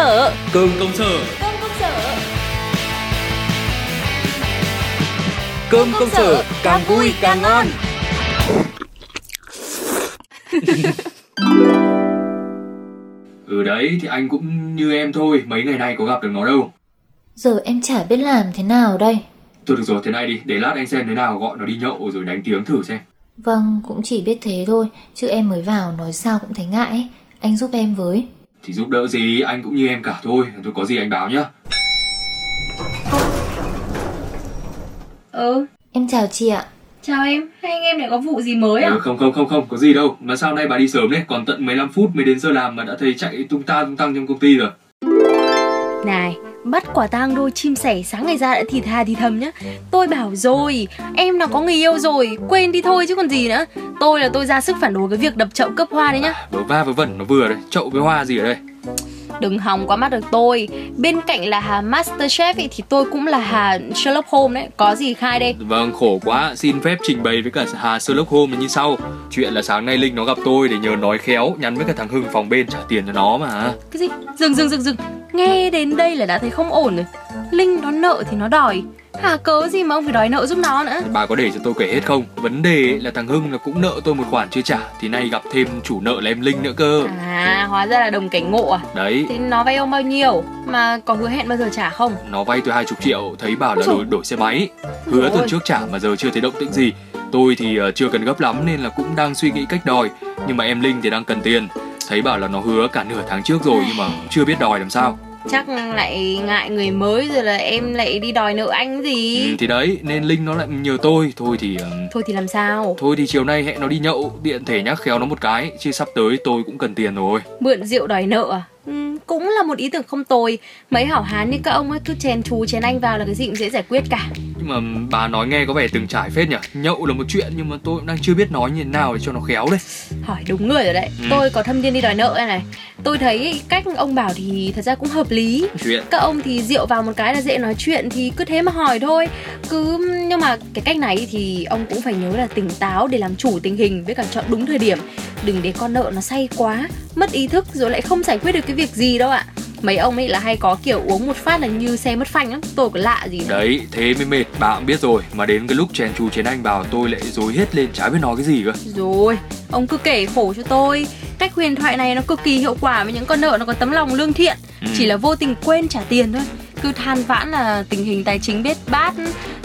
sở Cơm công sở. Cơm công sở. Cơm công sở càng vui càng ngon. Ừ đấy thì anh cũng như em thôi Mấy ngày nay có gặp được nó đâu. Giờ em chả biết làm thế nào đây. Thôi được rồi thế này đi Để lát anh xem thế nào gọi nó đi nhậu rồi đánh tiếng thử xem. Vâng cũng chỉ biết thế thôi Chứ em mới vào nói sao cũng thấy ngại ấy. Anh giúp em với Thì giúp đỡ gì? Anh cũng như em cả thôi. Thôi có gì anh báo nhá. Ừ, Em chào chị ạ. Chào em, hai anh em lại có vụ gì mới à? ừ, Không không không không. Có gì đâu. Mà sao nay bà đi sớm đấy Còn tận 15 phút mới đến giờ làm mà đã thấy chạy tung ta tung tăng trong công ty rồi. Này, bắt quả tang đôi chim sẻ sáng ngày ra đã thì thà thì thầm nhá. Tôi bảo rồi, em nào có người yêu rồi, quên đi thôi chứ còn gì nữa. Tôi là tôi ra sức phản đối cái việc đập chậu cấp hoa đấy nhá. Vớ va vớ vẩn nó vừa đấy Chậu với hoa gì ở đây? Đừng hòng quá mắt được tôi. Bên cạnh là hà Masterchef ý, thì tôi cũng là hà Sherlock Holmes đấy. Có gì khai đây? Vâng khổ quá. Xin phép trình bày với cả Hà Sherlock Holmes như sau. Chuyện là sáng nay Linh nó gặp tôi để nhờ nói khéo Nhắn với cả thằng Hưng phòng bên trả tiền cho nó mà. Cái gì? Dừng dừng dừng dừng Nghe đến đây là đã thấy không ổn rồi. Linh nó nợ thì nó đòi. Hà cớ gì mà ông phải đòi nợ giúp nó nữa? Bà có để cho tôi kể hết không? Vấn đề là thằng Hưng là cũng nợ tôi một khoản chưa trả Thì nay gặp thêm chủ nợ là em Linh nữa cơ. À hóa ra là đồng cảnh ngộ à? Đấy. Thế nó vay ông bao nhiêu? Mà có hứa hẹn bao giờ trả không? Nó vay tôi 20 triệu Thấy bảo là đổi, đổi xe máy. Hứa tuần trước trả mà giờ chưa thấy động tĩnh gì. Tôi thì ờ, chưa cần gấp lắm nên là cũng đang suy nghĩ cách đòi. Nhưng mà em Linh thì đang cần tiền Thấy bảo là nó hứa cả nửa tháng trước rồi nhưng mà chưa biết đòi làm sao. Chắc lại ngại người mới rồi là em lại đi đòi nợ anh gì? Ừ, Thì đấy nên Linh nó lại nhờ tôi. Thôi thì ờ, Thôi thì làm sao? Thôi thì chiều nay hẹn nó đi nhậu. Điện thể nhắc khéo nó một cái. Chứ sắp tới tôi cũng cần tiền rồi. Mượn rượu đòi nợ à? Ừ, Cũng là một ý tưởng không tồi. Mấy hảo hán như các ông ấy cứ chèn chú chèn anh vào là cái gì cũng dễ giải quyết cả. Nhưng mà bà nói nghe có vẻ từng trải phết nhỉ? Nhậu là một chuyện nhưng mà tôi cũng đang chưa biết nói như thế nào để cho nó khéo đây Hỏi đúng người rồi đấy. Ừ. Tôi có thâm niên đi đòi nợ đây này. Tôi thấy cách ông bảo thì thật ra cũng hợp lý. Chuyện. Các ông thì rượu vào một cái là dễ nói chuyện thì cứ thế mà hỏi thôi. Cứ nhưng mà cái cách này thì ông cũng phải nhớ là tỉnh táo để làm chủ tình hình với cả chọn đúng thời điểm. Đừng để con nợ nó say quá mất ý thức rồi lại không giải quyết được cái việc gì đâu ạ? Mấy ông ấy là hay có kiểu uống một phát là như xe mất phanh lắm tôi có lạ gì đâu. Đấy thế mới mệt bà cũng biết rồi. Mà đến cái lúc chèn chú chén anh vào tôi lại dối hết lên chả biết nói cái gì cơ. Rồi ông cứ kể khổ cho tôi. Cách huyền thoại này nó cực kỳ hiệu quả với những con nợ nó có tấm lòng lương thiện. Ừ. chỉ là vô tình quên trả tiền thôi. Cứ than vãn là tình hình tài chính bết bát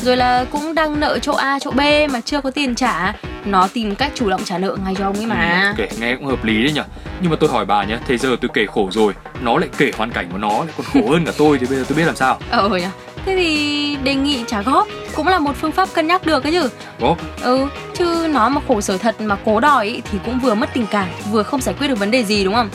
rồi là cũng đang nợ chỗ A chỗ B mà chưa có tiền trả nó tìm cách chủ động trả nợ ngay cho ông ấy mà. Ừ, Kể nghe cũng hợp lý đấy nhở. Nhưng mà tôi hỏi bà nhé Thế giờ tôi kể khổ rồi Nó lại kể hoàn cảnh của nó lại còn khổ hơn cả tôi Thì bây giờ tôi biết làm sao? Ờ nhỉ thế thì đề nghị trả góp cũng là một phương pháp cân nhắc được ấy chứ Góp ừ chứ nó mà khổ sở thật mà cố đòi ý, thì cũng vừa mất tình cảm vừa không giải quyết được vấn đề gì đúng không?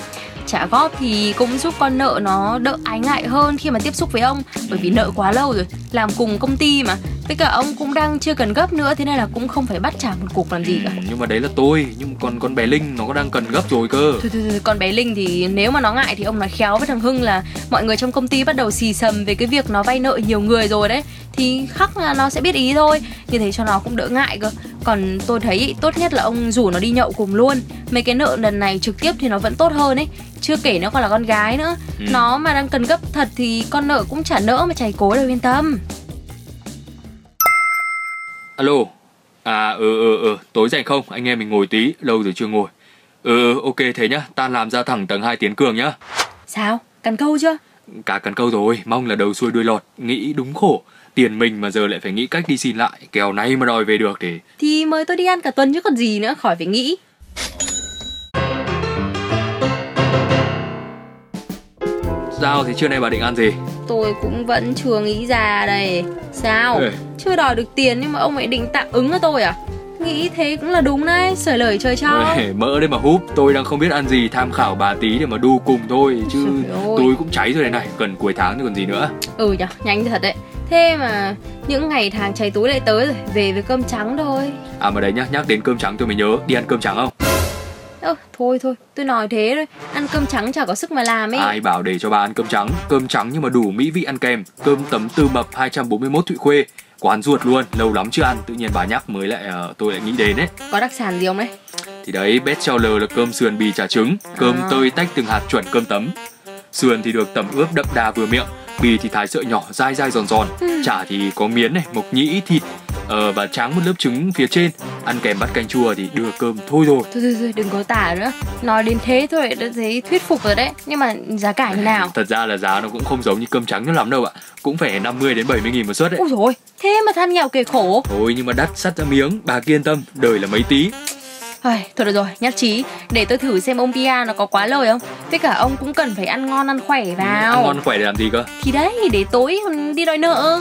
Trả góp thì cũng giúp con nợ nó đỡ ái ngại hơn khi mà tiếp xúc với ông bởi vì nợ quá lâu rồi làm cùng công ty mà với cả ông cũng đang chưa cần gấp nữa thế nên là cũng không phải bắt trả một cục làm gì cả. Ừ, Nhưng mà đấy là tôi Nhưng còn con bé Linh nó có đang cần gấp rồi cơ. Thôi, thôi, thôi, còn bé Linh thì nếu mà nó ngại thì ông nói khéo với thằng Hưng là mọi người trong công ty bắt đầu xì xầm về cái việc nó vay nợ nhiều người rồi đấy. Thì khắc là nó sẽ biết ý thôi như thế cho nó cũng đỡ ngại cơ. Còn tôi thấy tốt nhất là ông rủ nó đi nhậu cùng luôn. Mấy cái nợ lần này trực tiếp thì nó vẫn tốt hơn ấy chưa kể nó còn là con gái nữa. Ừ. nó mà đang cần gấp thật thì con nợ cũng trả nỡ mà chảy cố đâu yên tâm Alo. À ừ ừ ừ. Tối rảnh không? Anh em mình ngồi tí Lâu rồi chưa ngồi. Ừ ừ ok thế nhá. Tan làm ra thẳng tầng 2 tiến cường nhá. Sao? Cần câu chưa? Cả cần câu rồi. Mong là đầu xuôi đuôi lọt. Nghĩ đúng khổ. Tiền mình mà giờ lại phải nghĩ cách đi xin lại. Kèo này mà đòi về được thì thì mời tôi đi ăn cả tuần chứ còn gì nữa. Khỏi phải nghĩ. Sao thì trưa nay bà định ăn gì tôi cũng vẫn chưa nghĩ ra đây. Sao? Ê. chưa đòi được tiền nhưng mà ông ấy định tạm ứng cho tôi à? Nghĩ thế cũng là đúng đấy sởi lời trời cho. Ê, Mỡ đấy mà húp Tôi đang không biết ăn gì Tham khảo bà tí để mà đu cùng thôi Chứ tôi cũng cháy rồi đây này Gần cuối tháng thì còn gì nữa. Ừ nhở nhanh thật đấy. Thế mà những ngày tháng cháy túi lại tới rồi về với cơm trắng thôi. À mà đấy nhá Nhắc đến cơm trắng tôi mới nhớ Đi ăn cơm trắng không Ơ, thôi thôi tôi nói thế thôi. Ăn cơm trắng chả có sức mà làm ấy. Ai bảo để cho bà ăn cơm trắng? Cơm trắng nhưng mà đủ mỹ vị ăn kèm. Cơm tấm tư mập 241 Thụy Khuê. Quán ruột luôn, lâu lắm chưa ăn. Tự nhiên bà nhắc mới lại ờ, tôi lại nghĩ đến ấy. Có đặc sản gì không đấy Thì đấy, best seller là cơm sườn bì chả trứng. Cơm À. tơi tách từng hạt chuẩn cơm tấm. Sườn thì được tẩm ướp đậm đà vừa miệng bì thì thái sợi nhỏ dai dai giòn giòn. Ừ. chả thì có miến này mộc nhĩ thịt ờ, và tráng một lớp trứng phía trên. Ăn kèm bát canh chua thì đưa cơm thôi rồi. Thôi thôi thôi đừng có tả nữa. Nói đến thế thôi đã thấy thuyết phục rồi đấy. Nhưng mà giá cả như nào? Thật ra là giá nó cũng không giống như cơm trắng cho lắm đâu ạ. Cũng phải 50 đến 70 nghìn một suất đấy. Ôi rồi thế mà than nghèo kề khổ. Thôi nhưng mà đắt sắt ra miếng bà kiên tâm đời là mấy tí. Ai, Thôi được rồi, nhất trí Để tôi thử xem ông Pia nó có quá lời không? Với cả ông cũng cần phải ăn ngon ăn khỏe vào ăn ngon khỏe để làm gì cơ? Thì đấy, để tối đi đòi nợ